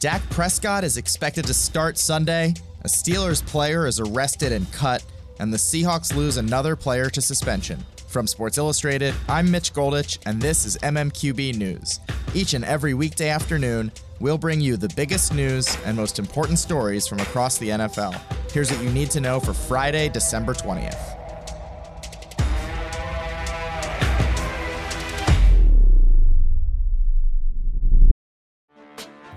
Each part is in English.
Dak Prescott is expected to start Sunday. A Steelers player is arrested and cut, and the Seahawks lose another player to suspension. From Sports Illustrated, I'm Mitch Goldich, and this is MMQB News. Each and every weekday afternoon, we'll bring you the biggest news and most important stories from across the NFL. Here's what you need to know for Friday, December 20th.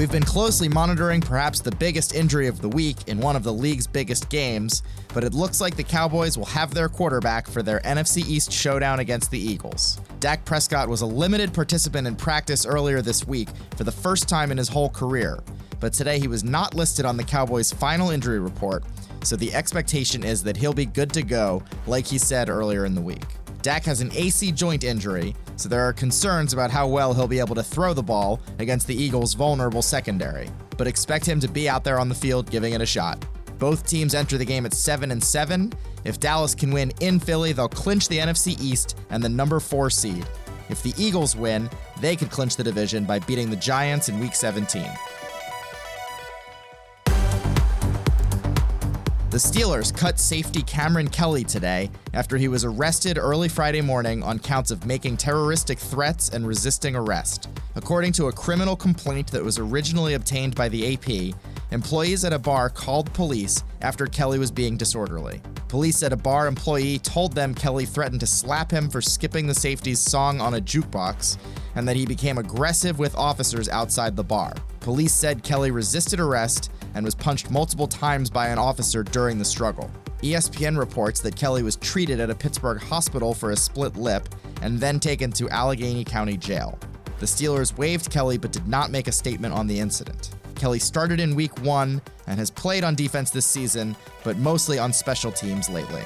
We've been closely monitoring perhaps the biggest injury of the week in one of the league's biggest games, but it looks like the Cowboys will have their quarterback for their NFC East showdown against the Eagles. Dak Prescott was a limited participant in practice earlier this week for the first time in his whole career, but today he was not listed on the Cowboys' final injury report, so the expectation is that he'll be good to go, like he said earlier in the week. Dak has an AC joint injury, so there are concerns about how well he'll be able to throw the ball against the Eagles' vulnerable secondary, but expect him to be out there on the field giving it a shot. Both teams enter the game at 7 and 7. If Dallas can win in Philly, they'll clinch the NFC East and the number 4 seed. If the Eagles win, they could clinch the division by beating the Giants in week 17. The Steelers cut safety Kameron Kelly today after he was arrested early Friday morning on counts of making terroristic threats and resisting arrest. According to a criminal complaint that was originally obtained by the AP, employees at a bar called police after Kelly was being disorderly. Police said a bar employee told them Kelly threatened to slap him for skipping the safety's song on a jukebox and that he became aggressive with officers outside the bar. Police said Kelly resisted arrest and was punched multiple times by an officer during the struggle. ESPN reports that Kelly was treated at a Pittsburgh hospital for a split lip and then taken to Allegheny County Jail. The Steelers waived Kelly but did not make a statement on the incident. Kelly started in week one and has played on defense this season, but mostly on special teams lately.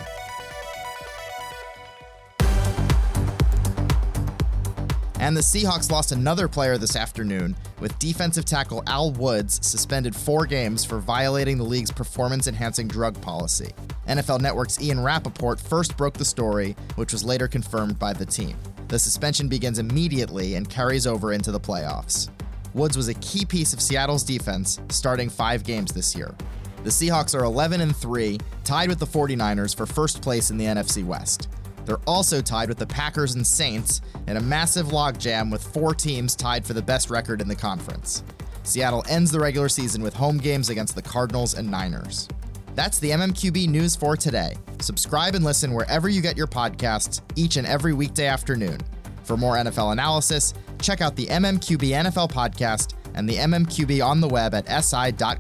And the Seahawks lost another player this afternoon, with defensive tackle Al Woods suspended four games for violating the league's performance enhancing drug policy. NFL Network's Ian Rapoport first broke the story, which was later confirmed by the team. The suspension begins immediately and carries over into the playoffs. Woods was a key piece of Seattle's defense, starting five games this year. The Seahawks are 11 and 3, tied with the 49ers for first place in the NFC West. They're also tied with the Packers and Saints in a massive logjam with four teams tied for the best record in the conference. Seattle ends the regular season with home games against the Cardinals and Niners. That's the MMQB news for today. Subscribe and listen wherever you get your podcasts each and every weekday afternoon. For more NFL analysis, check out the MMQB NFL podcast and the MMQB on the web at si.com/nfl.